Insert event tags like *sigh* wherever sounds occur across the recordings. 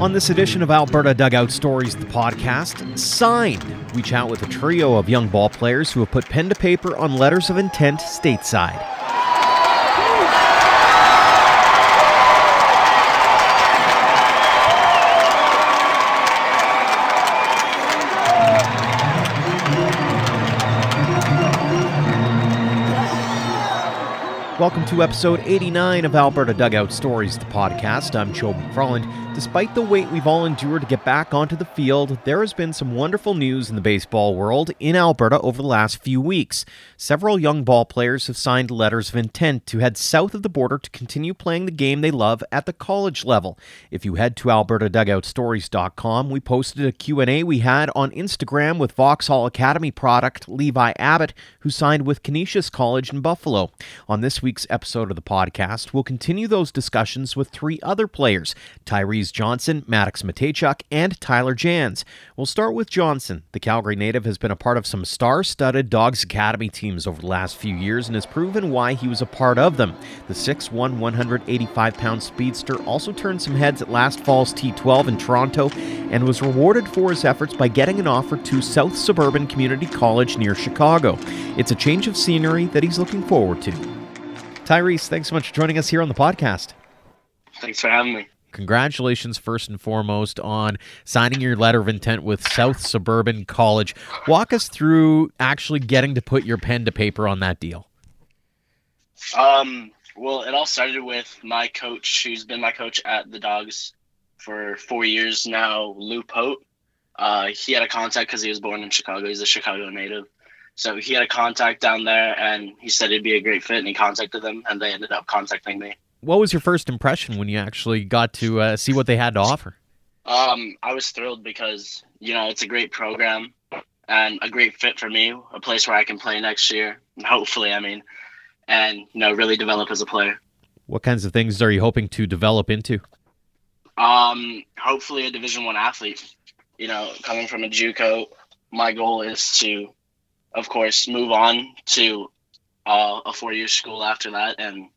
On this edition of Alberta Dugout Stories, the podcast, Signed, we chat with a trio of young ball players who have put pen to paper on letters of intent stateside. Welcome to episode 89 of Alberta Dugout Stories, the podcast. I'm Joe McFarland. Despite the wait we've all endured to get back onto the field, there has been some wonderful news in the baseball world in Alberta over the last few weeks. Several young ball players have signed letters of intent to head south of the border to continue playing the game they love at the college level. If you head to albertadugoutstories.com, we posted a Q&A we had on Instagram with Vauxhall Academy product Levi Abbott, who signed with Canisius College in Buffalo. On this week's episode of the podcast, we'll continue those discussions with three other players, Tyrese Johnson, Maddox Matejchuk, and Tyler Jans. We'll start with Johnson. The Calgary native has been a part of some star studded Dawgs Academy teams over the last few years and has proven why he was a part of them. The 6'1, 185 pound speedster also turned some heads at last fall's T12 in Toronto and was rewarded for his efforts by getting an offer to South Suburban Community College near Chicago. It's a change of scenery that he's looking forward to. Tyrese, thanks so much for joining us here on the podcast. Thanks for having me congratulations first and foremost on signing your letter of intent with South Suburban College. Walk us through actually getting to put your pen to paper on that deal. Um, well, it all started with my coach, who's been my coach at the Dawgs for four years now, Lou Pote. Uh, he had a contact because he was born in Chicago. He's a Chicago native. So he had a contact down there, and he said it'd be a great fit, and he contacted them, and they ended up contacting me what was your first impression when you actually got to uh, see what they had to offer? Um, I was thrilled because you know it's a great program and a great fit for me, a place where I can play next year, hopefully. I mean, and you know really develop as a player. What kinds of things are you hoping to develop into? Um, hopefully a Division One athlete. You know, coming from a JUCO, my goal is to, of course, move on to uh, a four-year school after that and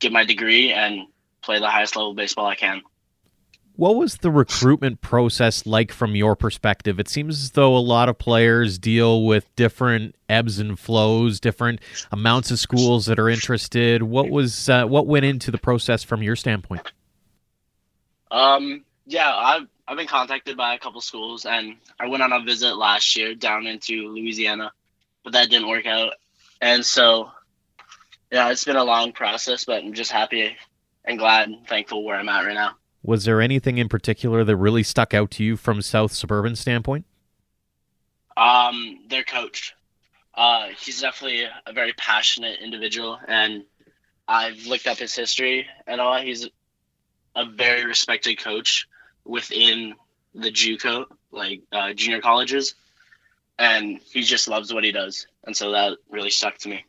get my degree and play the highest level of baseball I can. What was the recruitment process like from your perspective? It seems as though a lot of players deal with different ebbs and flows, different amounts of schools that are interested. What was uh, what went into the process from your standpoint? Um, yeah, I've I've been contacted by a couple schools, and I went on a visit last year down into Louisiana, but that didn't work out. And so yeah, it's been a long process, but I'm just happy and glad and thankful where I'm at right now. Was there anything in particular that really stuck out to you from South Suburban standpoint? Um, their coach. Uh, he's definitely a very passionate individual, and I've looked up his history and all. He's a very respected coach within the JUCO, like uh, junior colleges, and he just loves what he does, and so that really stuck to me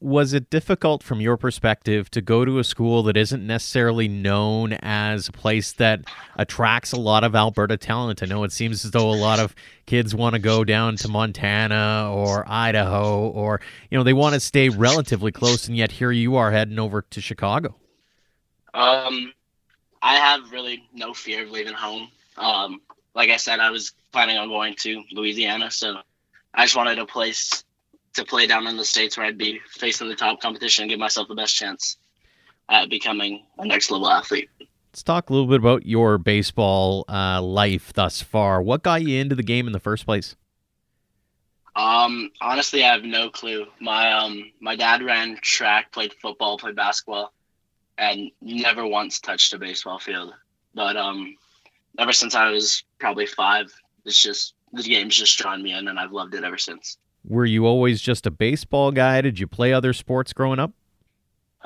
was it difficult from your perspective to go to a school that isn't necessarily known as a place that attracts a lot of Alberta talent? I know it seems as though a lot of kids want to go down to Montana or Idaho or, you know, they want to stay relatively close, and yet here you are heading over to Chicago. Um, I have really no fear of leaving home. Um, like I said, I was planning on going to Louisiana, so I just wanted a place to play down in the states where I'd be facing the top competition and give myself the best chance at becoming a next level athlete. Let's talk a little bit about your baseball uh, life thus far. What got you into the game in the first place? Um, honestly, I have no clue. My um, my dad ran track, played football, played basketball, and never once touched a baseball field. But um, ever since I was probably five, it's just the game's just drawn me in, and I've loved it ever since. Were you always just a baseball guy? Did you play other sports growing up?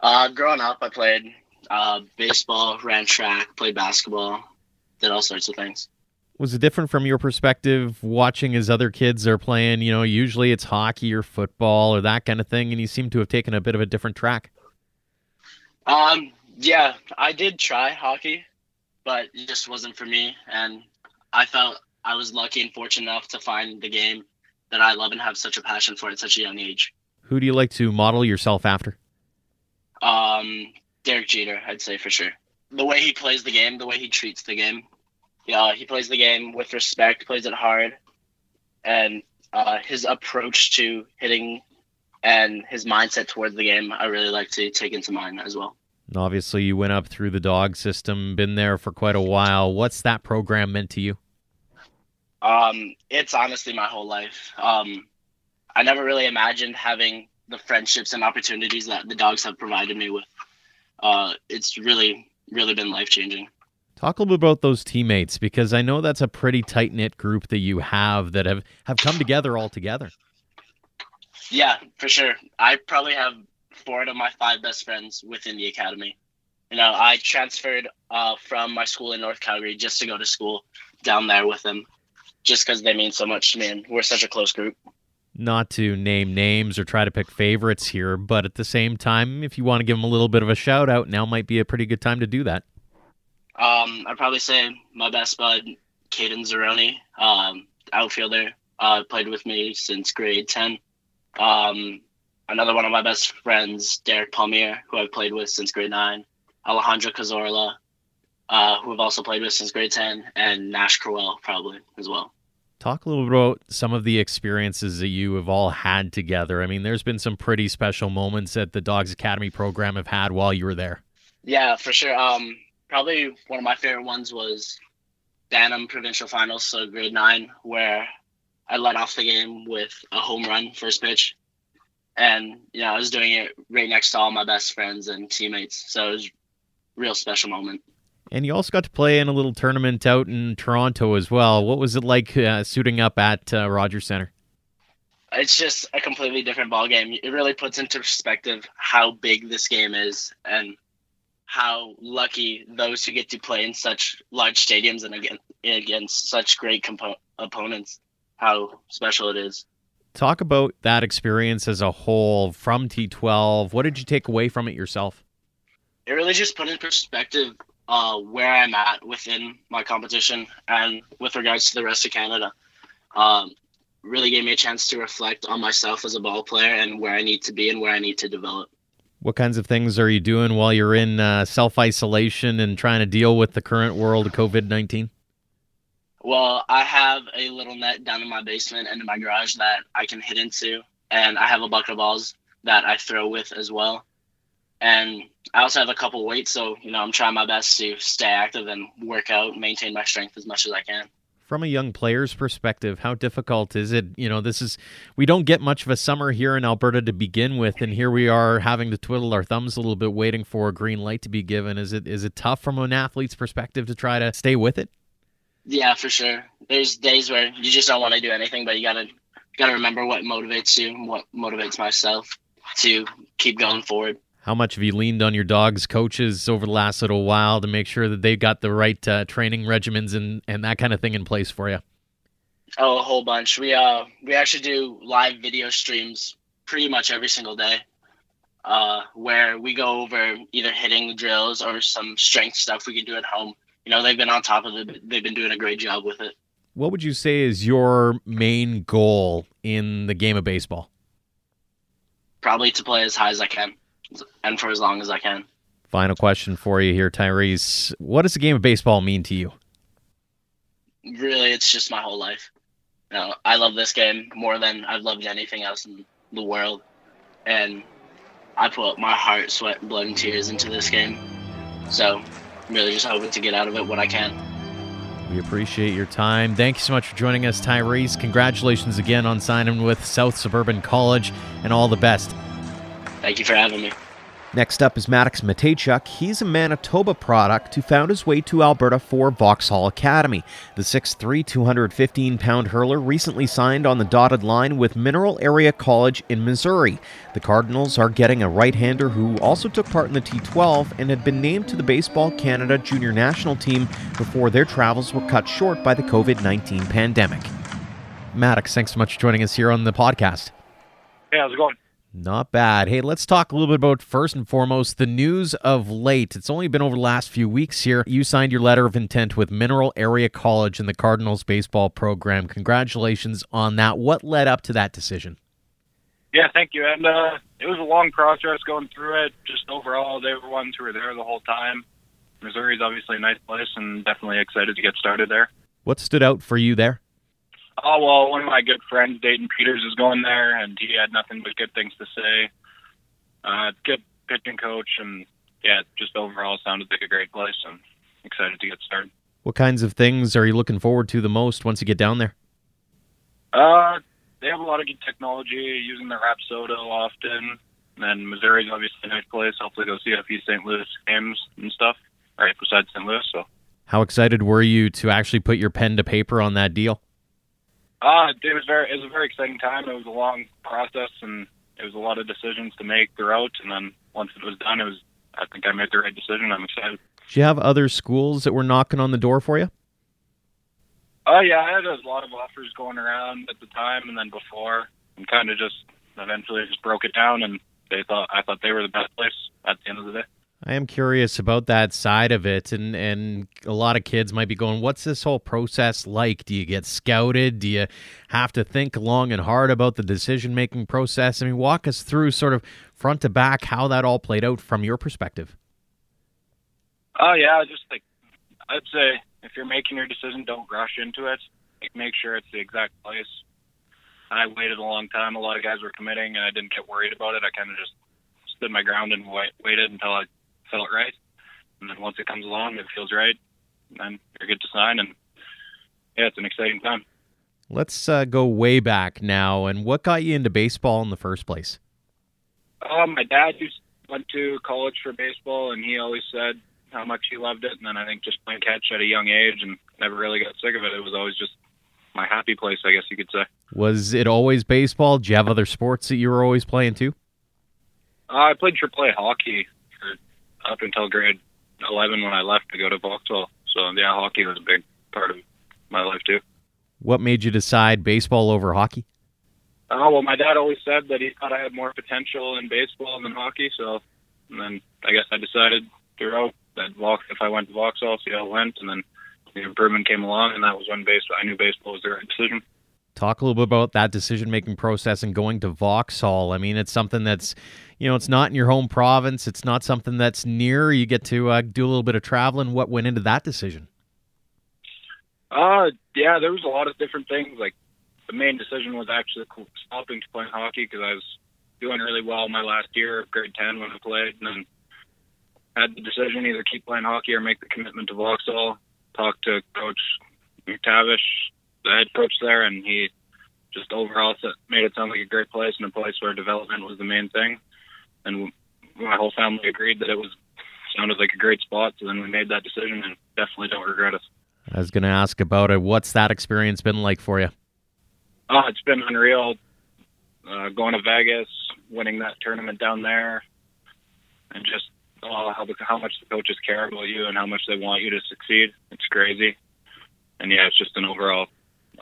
Uh, growing up, I played uh, baseball, ran track, played basketball, did all sorts of things. Was it different from your perspective watching as other kids are playing? You know, usually it's hockey or football or that kind of thing, and you seem to have taken a bit of a different track. Um, yeah, I did try hockey, but it just wasn't for me, and I felt I was lucky and fortunate enough to find the game that I love and have such a passion for at such a young age. Who do you like to model yourself after? Um, Derek Jeter, I'd say for sure. The way he plays the game, the way he treats the game. Yeah, he plays the game with respect, plays it hard, and uh, his approach to hitting and his mindset towards the game, I really like to take into mine as well. Obviously, you went up through the dog system, been there for quite a while. What's that program meant to you? Um, it's honestly my whole life. Um, I never really imagined having the friendships and opportunities that the dogs have provided me with. Uh, it's really, really been life changing. Talk a little bit about those teammates because I know that's a pretty tight knit group that you have that have, have come together all together. Yeah, for sure. I probably have four of my five best friends within the academy. You know, I transferred uh, from my school in North Calgary just to go to school down there with them, just because they mean so much to me, and we're such a close group. Not to name names or try to pick favorites here, but at the same time, if you want to give them a little bit of a shout out, now might be a pretty good time to do that. Um, I'd probably say my best bud, Caden Zeroni, um, outfielder, uh, played with me since grade 10. Um, another one of my best friends, Derek Palmier, who I've played with since grade 9. Alejandro Cazorla, uh, who I've also played with since grade 10. And Nash Crowell, probably, as well. Talk a little bit about some of the experiences that you have all had together. I mean, there's been some pretty special moments that the Dawgs Academy program have had while you were there. Yeah, for sure. Um, probably one of my favorite ones was Bantam Provincial Finals, so grade nine, where I led off the game with a home run first pitch. And, you know, I was doing it right next to all my best friends and teammates. So it was a real special moment. And you also got to play in a little tournament out in Toronto as well. What was it like uh, suiting up at uh, Rogers Center? It's just a completely different ball game. It really puts into perspective how big this game is and how lucky those who get to play in such large stadiums and against, against such great compo- opponents, how special it is. Talk about that experience as a whole from T12. What did you take away from it yourself? It really just put in perspective uh, where I'm at within my competition and with regards to the rest of Canada. Um, really gave me a chance to reflect on myself as a ball player and where I need to be and where I need to develop. What kinds of things are you doing while you're in uh, self isolation and trying to deal with the current world of COVID 19? Well, I have a little net down in my basement and in my garage that I can hit into, and I have a bucket of balls that I throw with as well. And I also have a couple weights, so you know I'm trying my best to stay active and work out, maintain my strength as much as I can from a young player's perspective, how difficult is it? You know, this is we don't get much of a summer here in Alberta to begin with, and here we are having to twiddle our thumbs a little bit, waiting for a green light to be given. Is it is it tough from an athlete's perspective to try to stay with it? Yeah, for sure. There's days where you just don't want to do anything, but you gotta gotta remember what motivates you, what motivates myself to keep going forward. How much have you leaned on your dog's coaches over the last little while to make sure that they've got the right uh, training regimens and, and that kind of thing in place for you? Oh, a whole bunch. We uh we actually do live video streams pretty much every single day, uh, where we go over either hitting drills or some strength stuff we can do at home. You know, they've been on top of it. They've been doing a great job with it. What would you say is your main goal in the game of baseball? Probably to play as high as I can and for as long as I can. Final question for you here, Tyrese. What does the game of baseball mean to you? Really, it's just my whole life. You know, I love this game more than I've loved anything else in the world. And I put my heart, sweat, blood, and tears into this game. So, I'm really just hoping to get out of it what I can. We appreciate your time. Thank you so much for joining us, Tyrese. Congratulations again on signing with South Suburban College, and all the best. Thank you for having me. Next up is Maddox Matejchuk. He's a Manitoba product who found his way to Alberta for Vauxhall Academy. The 6'3, 215 pound hurler recently signed on the dotted line with Mineral Area College in Missouri. The Cardinals are getting a right hander who also took part in the T12 and had been named to the Baseball Canada junior national team before their travels were cut short by the COVID 19 pandemic. Maddox, thanks so much for joining us here on the podcast. Hey, how's it going? Not bad. Hey, let's talk a little bit about first and foremost the news of late. It's only been over the last few weeks here. You signed your letter of intent with Mineral Area College in the Cardinals baseball program. Congratulations on that. What led up to that decision? Yeah, thank you. And uh, it was a long process going through it. Just overall, they were ones who were there the whole time. Missouri's obviously a nice place, and definitely excited to get started there. What stood out for you there? Oh well, one of my good friends, Dayton Peters, is going there, and he had nothing but good things to say. Uh, good pitching coach, and yeah, just overall sounded like a great place. I'm excited to get started. What kinds of things are you looking forward to the most once you get down there? Uh, they have a lot of good technology, using the Rapsodo often. And Missouri's obviously a nice place. Hopefully go see a few St. Louis games and stuff right beside St. Louis. So, how excited were you to actually put your pen to paper on that deal? Uh, it was very, it was a very exciting time. It was a long process, and it was a lot of decisions to make throughout. And then once it was done, it was, I think I made the right decision. I'm excited. Do you have other schools that were knocking on the door for you? Oh yeah, I had a lot of offers going around at the time, and then before, and kind of just eventually just broke it down, and they thought I thought they were the best place at the end of the day. I am curious about that side of it, and and a lot of kids might be going, "What's this whole process like? Do you get scouted? Do you have to think long and hard about the decision making process?" I mean, walk us through sort of front to back how that all played out from your perspective. Oh yeah, just like I'd say if you're making your decision, don't rush into it. Like, make sure it's the exact place. I waited a long time. A lot of guys were committing, and I didn't get worried about it. I kind of just stood my ground and wait, waited until I felt right. And then once it comes along, it feels right. then you're good to sign. And yeah, it's an exciting time. Let's uh, go way back now. And what got you into baseball in the first place? Um, my dad used, went to college for baseball, and he always said how much he loved it. And then I think just playing catch at a young age and never really got sick of it. It was always just my happy place, I guess you could say. Was it always baseball? Did you have other sports that you were always playing too? Uh, I played AAA hockey up until grade 11 when I left to go to Vauxhall. So, yeah, hockey was a big part of my life too. What made you decide baseball over hockey? Oh, well, my dad always said that he thought I had more potential in baseball than hockey. So, and then I guess I decided throughout that if I went to Vauxhall, see how it went, and then the improvement came along, and that was when baseball, I knew baseball was the right decision. Talk a little bit about that decision making process and going to Vauxhall. I mean, it's something that's, you know, it's not in your home province. It's not something that's near. You get to uh, do a little bit of traveling. What went into that decision? Uh, yeah, there was a lot of different things. Like the main decision was actually stopping to play hockey because I was doing really well my last year of grade 10 when I played. And then had the decision either keep playing hockey or make the commitment to Vauxhall. Talked to Coach McTavish, the head coach there, and he just overall made it sound like a great place and a place where development was the main thing. And my whole family agreed that it was sounded like a great spot. So then we made that decision, and definitely don't regret it. I was going to ask about it. What's that experience been like for you? Oh, it's been unreal. Uh, going to Vegas, winning that tournament down there, and just oh, how, how much the coaches care about you and how much they want you to succeed. It's crazy. And yeah, it's just an overall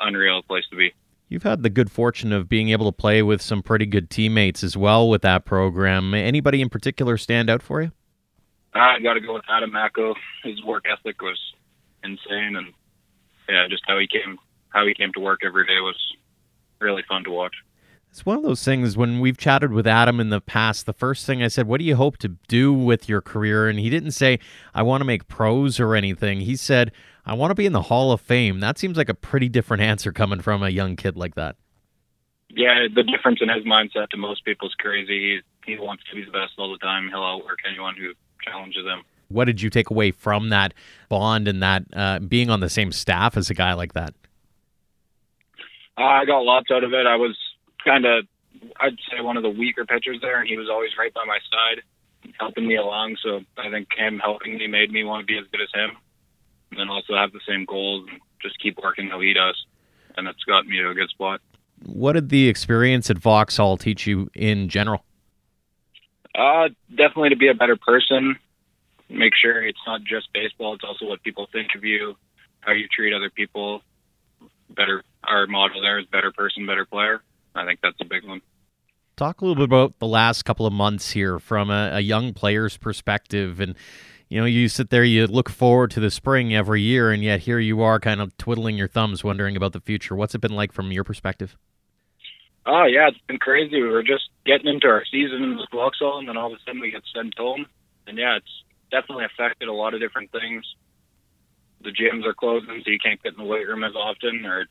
unreal place to be. You've had the good fortune of being able to play with some pretty good teammates as well with that program. Anybody in particular stand out for you? I got to go with Adam Macko. His work ethic was insane, and yeah, just how he came how he came to work every day was really fun to watch. It's one of those things when we've chatted with Adam in the past. The first thing I said, What do you hope to do with your career? And he didn't say, I want to make pros or anything. He said, I want to be in the Hall of Fame. That seems like a pretty different answer coming from a young kid like that. Yeah, the difference in his mindset to most people is crazy. He, he wants to be the best all the time. He'll outwork anyone who challenges him. What did you take away from that bond and that uh, being on the same staff as a guy like that? Uh, I got lots out of it. I was kind of, I'd say, one of the weaker pitchers there, and he was always right by my side, helping me along. So I think him helping me made me want to be as good as him, and then also have the same goals and just keep working how he does, and it's got me to a good spot. What did the experience at Vauxhall teach you in general? Uh, definitely to be a better person. Make sure it's not just baseball; it's also what people think of you, how you treat other people. Better. Our model there is better person, better player. I think that's a big one. Talk a little bit about the last couple of months here from a, a young player's perspective. And, you know, you sit there, you look forward to the spring every year, and yet here you are kind of twiddling your thumbs, wondering about the future. What's it been like from your perspective? Oh yeah, it's been crazy. We were just getting into our season in the Vauxhall, and then all of a sudden we get sent home. And yeah, it's definitely affected a lot of different things. The gyms are closing, so you can't get in the weight room as often, or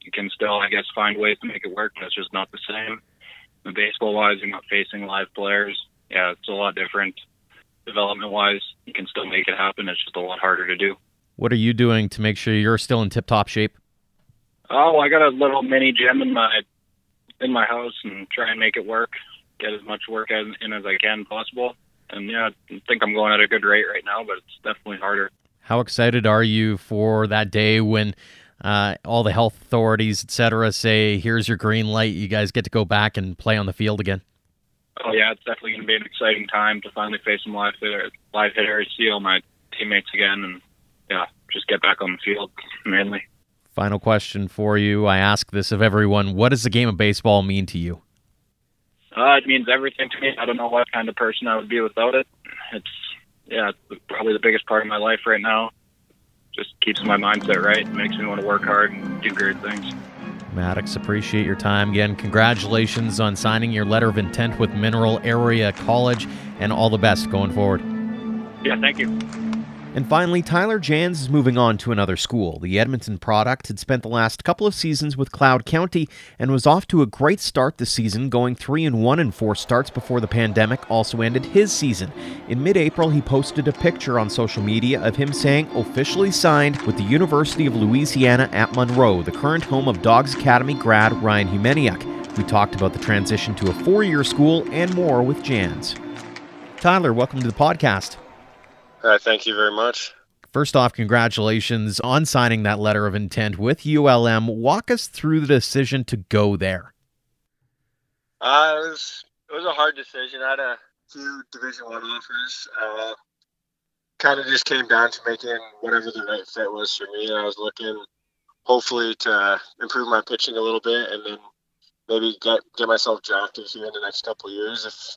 you can still, I guess, find ways to make it work, but it's just not the same. Baseball wise, you're not facing live players. Yeah, it's a lot different. Development wise, you can still make it happen. It's just a lot harder to do. What are you doing to make sure you're still in tip top shape? Oh, I got a little mini gym in my in my house and try and make it work. Get as much work in as I can possible. And yeah, I think I'm going at a good rate right now, but it's definitely harder. How excited are you for that day when uh, all the health authorities, et cetera, say, here's your green light. You guys get to go back and play on the field again. Oh yeah, it's definitely going to be an exciting time to finally face some live hitters, live hitters, see all my teammates again, and yeah, just get back on the field *laughs* mainly. Final question for you. I ask this of everyone. What does the game of baseball mean to you? Uh, it means everything to me. I don't know what kind of person I would be without it. It's yeah, it's probably the biggest part of my life right now. Just keeps my mindset right, makes me want to work hard and do great things. Maddox, appreciate your time again. Congratulations on signing your letter of intent with Mineral Area College, and all the best going forward. Yeah, thank you. And finally, Tyler Jans is moving on to another school. The Edmonton product had spent the last couple of seasons with Cloud County and was off to a great start this season, going 3 and 1 in 4 starts before the pandemic also ended his season. In mid-April, he posted a picture on social media of him saying officially signed with the University of Louisiana at Monroe, the current home of Dawgs Academy grad Ryan Humeniuk. We talked about the transition to a four-year school and more with Jans. Tyler, welcome to the podcast. Uh, thank you very much. First off, congratulations on signing that letter of intent with ULM. Walk us through the decision to go there. Uh, it was it was a hard decision. I had a few Division One offers. Uh, kind of just came down to making whatever the right fit was for me. I was looking, hopefully, to improve my pitching a little bit, and then maybe get get myself drafted here in the next couple of years, if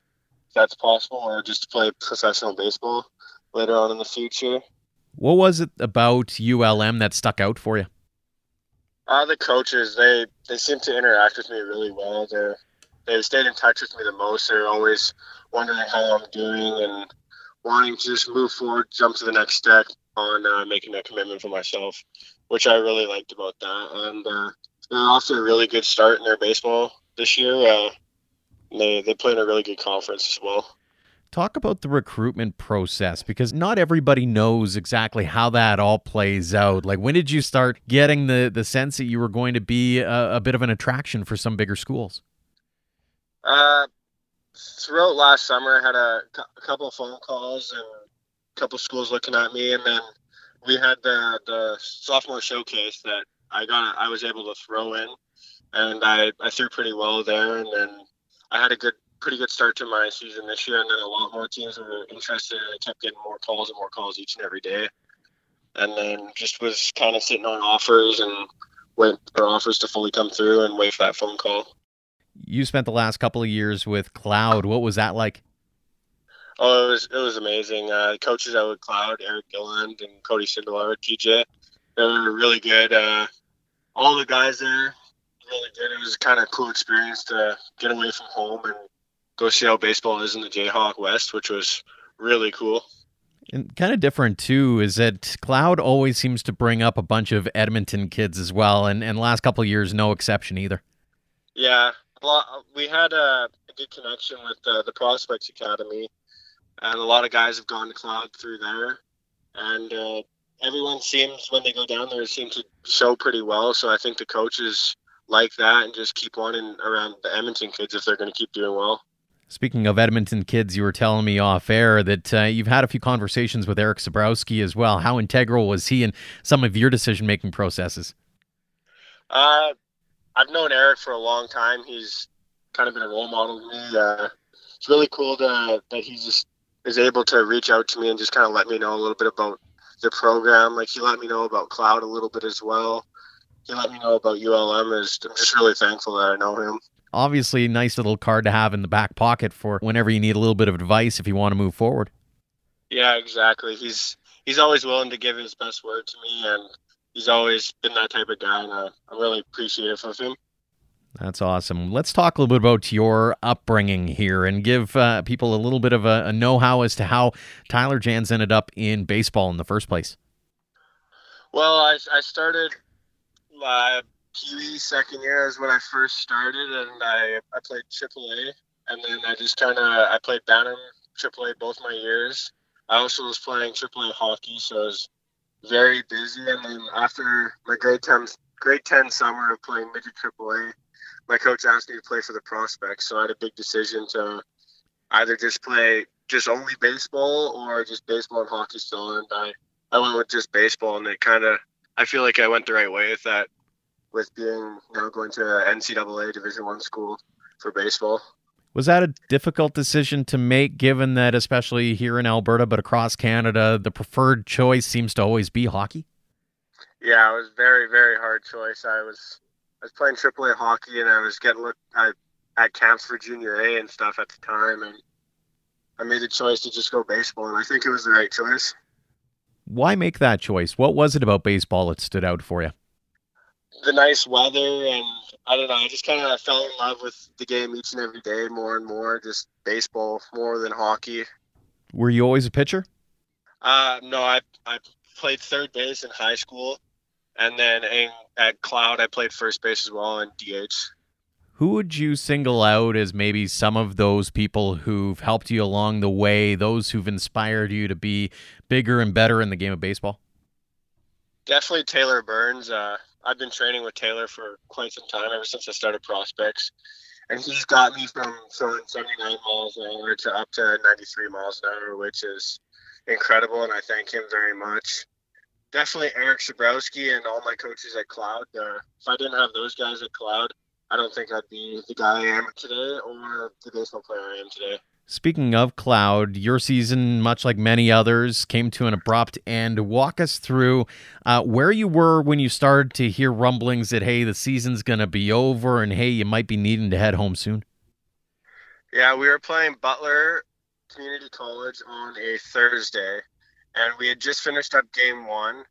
that's possible, or just to play professional baseball later on in the future. What was it about ULM that stuck out for you? Uh, the coaches they they seem to interact with me really well. They they stayed in touch with me the most. They're always wondering how I'm doing and wanting to just move forward, jump to the next step on uh, making that commitment for myself, which I really liked about that. And uh, they're off to a really good start in their baseball this year. Uh, they they play in a really good conference as well. Talk about the recruitment process because not everybody knows exactly how that all plays out. Like, when did you start getting the, the sense that you were going to be a, a bit of an attraction for some bigger schools? Uh, throughout last summer, I had a, a couple of phone calls and a couple schools looking at me, and then we had the the sophomore showcase that I got. I was able to throw in, and I I threw pretty well there, and then I had a good pretty good start to my season this year, and then a lot more teams were interested, I kept getting more calls and more calls each and every day. And then just was kind of sitting on offers and wait for offers to fully come through and wait for that phone call. You spent the last couple of years with Cloud. What was that like? Oh, it was it was amazing. Uh, coaches out with Cloud, Eric Gilland and Cody Sindelar, at TJ, they were really good. Uh, all the guys there really good. It was kind of cool experience to get away from home and go see how baseball is in the Jayhawk West, which was really cool. And kind of different too is that Cloud always seems to bring up a bunch of Edmonton kids as well, and and last couple of years no exception either. Yeah, we had a, a, good connection with uh, the Prospects Academy, and a lot of guys have gone to Cloud through there, and uh, everyone seems when they go down there seems to show pretty well. So I think the coaches like that and just keep wanting around the Edmonton kids if they're going to keep doing well. Speaking of Edmonton kids, you were telling me off air that uh, you've had a few conversations with Erik Sabrowski as well. How integral was he in some of your decision making processes? Uh, I've known Erik for a long time. He's kind of been a role model to me. Uh, it's really cool to, that he just is able to reach out to me and just kind of let me know a little bit about the program. Like he let me know about Cloud a little bit as well. He let me know about ULM. Is I'm just really thankful that I know him obviously a nice little card to have in the back pocket for whenever you need a little bit of advice if you want to move forward. Yeah, exactly. He's he's always willing to give his best word to me, and he's always been that type of guy, and uh, I'm really appreciative of him. That's awesome. Let's talk a little bit about your upbringing here and give uh, people a little bit of a, a know how as to how Tyler Jans ended up in baseball in the first place. Well, I, I started uh, Pee second year is when I first started, and I, I played AAA, and then I just kind of I played Bantam AAA both my years. I also was playing AAA hockey, so I was very busy. And then after my grade 10, grade 10 summer of playing midget AAA, my coach asked me to play for the prospects. So I had a big decision to either just play just only baseball or just baseball and hockey still. And I, I went with just baseball, and it kind of I feel like I went the right way with that, with being now going to NCAA Division One school for baseball. Was that a difficult decision to make, given that, especially here in Alberta, but across Canada, the preferred choice seems to always be hockey? Yeah, it was very, very hard choice. I was I was playing AAA hockey, and I was getting looked at camps for Junior A and stuff at the time, and I made the choice to just go baseball, and I think it was the right choice. Why make that choice? What was it about baseball that stood out for you? The nice weather and I don't know. I just kind of fell in love with the game each and every day more and more. Just baseball more than hockey. Were you always a pitcher? Uh, no, I I played third base in high school, and then in, at Cloud I played first base as well and DH. Who would you single out as maybe some of those people who've helped you along the way, those who've inspired you to be bigger and better in the game of baseball? Definitely Taylor Burns. Uh, I've been training with Taylor for quite some time, ever since I started prospects, and he's got me from throwing 79 miles an hour to up to 93 miles an hour, which is incredible, and I thank him very much. Definitely Erik Sabrowski and all my coaches at Cloud. Uh, if I didn't have those guys at Cloud, I don't think I'd be the guy I am today or the baseball player I am today. Speaking of Cloud, your season, much like many others, came to an abrupt end. Walk us through uh, where you were when you started to hear rumblings that, hey, the season's going to be over and, hey, you might be needing to head home soon. Yeah, we were playing Butler Community College on a Thursday, and we had just finished up game one,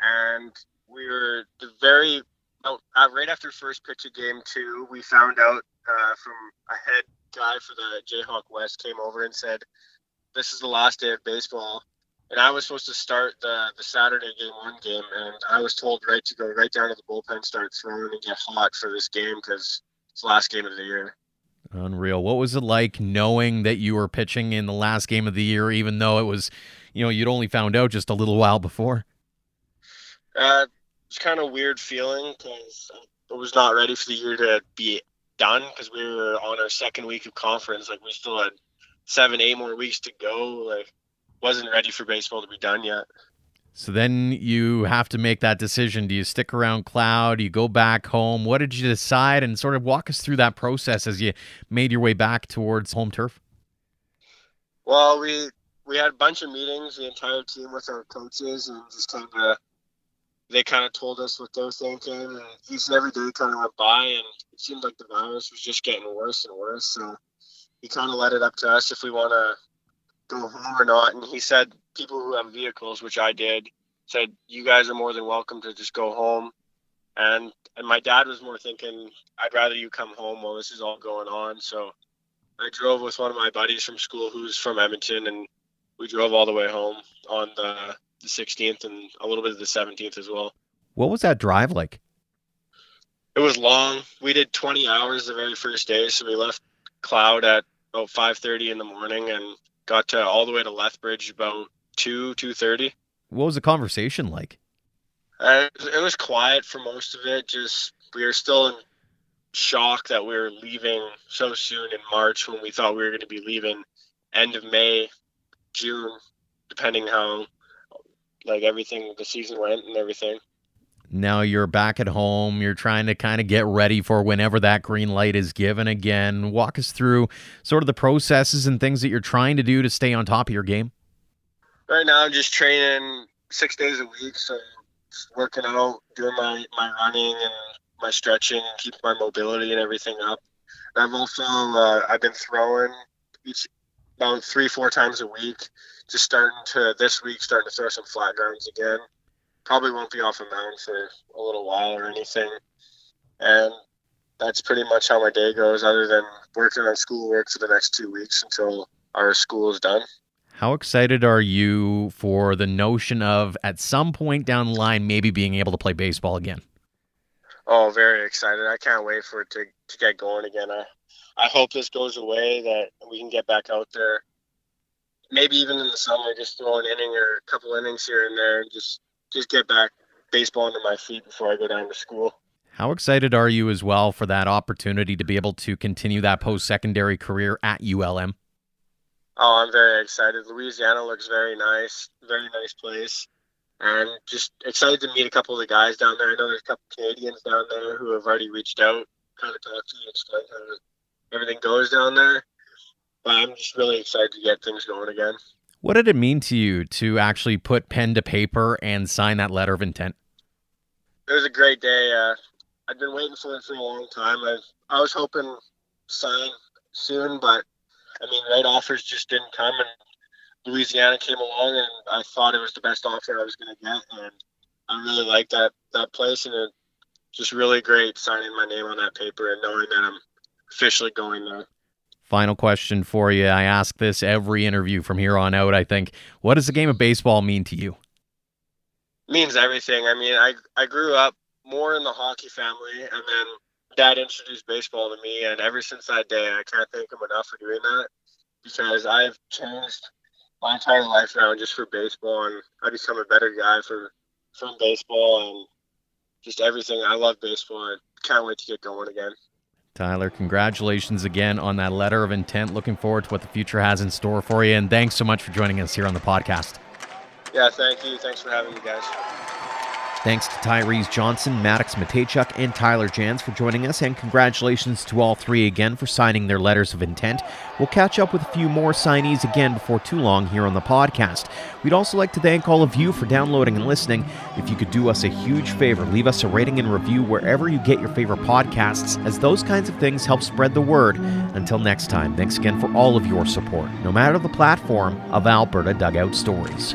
and we were the very uh, right after first pitch of game two, we found out uh, from a head guy for the Jayhawk West came over and said, "This is the last day of baseball." And I was supposed to start the the Saturday game one game, and I was told right to go right down to the bullpen, start throwing, and get hot for this game because it's the last game of the year. Unreal. What was it like knowing that you were pitching in the last game of the year, even though it was, you know, you'd only found out just a little while before? Uh, it's kind of weird feeling because I was not ready for the year to be done because we were on our second week of conference. Like we still had seven, eight more weeks to go. Like wasn't ready for baseball to be done yet. So then you have to make that decision. Do you stick around Cloud? Do you go back home? What did you decide? And sort of walk us through that process as you made your way back towards home turf. Well, we we had a bunch of meetings, the entire team with our coaches, and just kind of they kind of told us what they were thinking, and each and every day kind of went by, and it seemed like the virus was just getting worse and worse. So he kind of let it up to us if we want to go home or not. And he said people who have vehicles, which I did, said you guys are more than welcome to just go home. And and my dad was more thinking I'd rather you come home while this is all going on. So I drove with one of my buddies from school who's from Edmonton, and we drove all the way home on the the 16th and a little bit of the 17th as well. What was that drive like? It was long. We did 20 hours the very first day, so we left Cloud at about 5:30 in the morning and got to all the way to Lethbridge about 2 2:30. What was the conversation like? Uh, it was quiet for most of it. Just we were still in shock that we were leaving so soon in March when we thought we were going to be leaving end of May, June, depending how like everything the season went and everything. Now you're back at home. You're trying to kind of get ready for whenever that green light is given again. Walk us through sort of the processes and things that you're trying to do to stay on top of your game. Right now, I'm just training six days a week, so working out, doing my my running and my stretching, and keeping my mobility and everything up. And I've also uh, I've been throwing each about three four times a week just starting to this week starting to throw some flat grounds again. Probably won't be off a mound for a little while or anything. And that's pretty much how my day goes, other than working on schoolwork for the next two weeks until our school is done. How excited are you for the notion of at some point down the line maybe being able to play baseball again? Oh, very excited! I can't wait for it to, to get going again. I, I hope this goes away, that we can get back out there. Maybe even in the summer, just throw an inning or a couple innings here and there, and just just get back baseball under my feet before I go down to school. How excited are you as well for that opportunity to be able to continue that post secondary career at ULM? Oh, I'm very excited. Louisiana looks very nice, very nice place. And just excited to meet a couple of the guys down there. I know there's a couple Canadians down there who have already reached out, kind of talked to me, explain how everything goes down there. But I'm just really excited to get things going again. What did it mean to you to actually put pen to paper and sign that letter of intent? It was a great day. Uh, I've been waiting for it for a long time. I I was hoping sign soon, but I mean, right offers just didn't come, and Louisiana came along, and I thought it was the best offer I was going to get, and I really liked that that place, and it just really great signing my name on that paper and knowing that I'm officially going there. Final question for you. I ask this every interview from here on out. I think, what does the game of baseball mean to you? It means everything. I mean, I I grew up more in the hockey family, and then dad introduced baseball to me, and ever since that day, I can't thank him enough for doing that because I've changed my entire life around just for baseball, and I become a better guy for from baseball and just everything. I love baseball. I can't wait to get going again. Tyler, congratulations again on that letter of intent. Looking forward to what the future has in store for you, and thanks so much for joining us here on the podcast. Yeah, thank you. Thanks for having me, guys. Thanks to Tyrese Johnson, Maddox Matejchuk, and Tyler Jans for joining us, and congratulations to all three again for signing their letters of intent. We'll catch up with a few more signees again before too long here on the podcast. We'd also like to thank all of you for downloading and listening. If you could do us a huge favor, leave us a rating and review wherever you get your favorite podcasts, as those kinds of things help spread the word. Until next time, thanks again for all of your support, no matter the platform of Alberta Dugout Stories.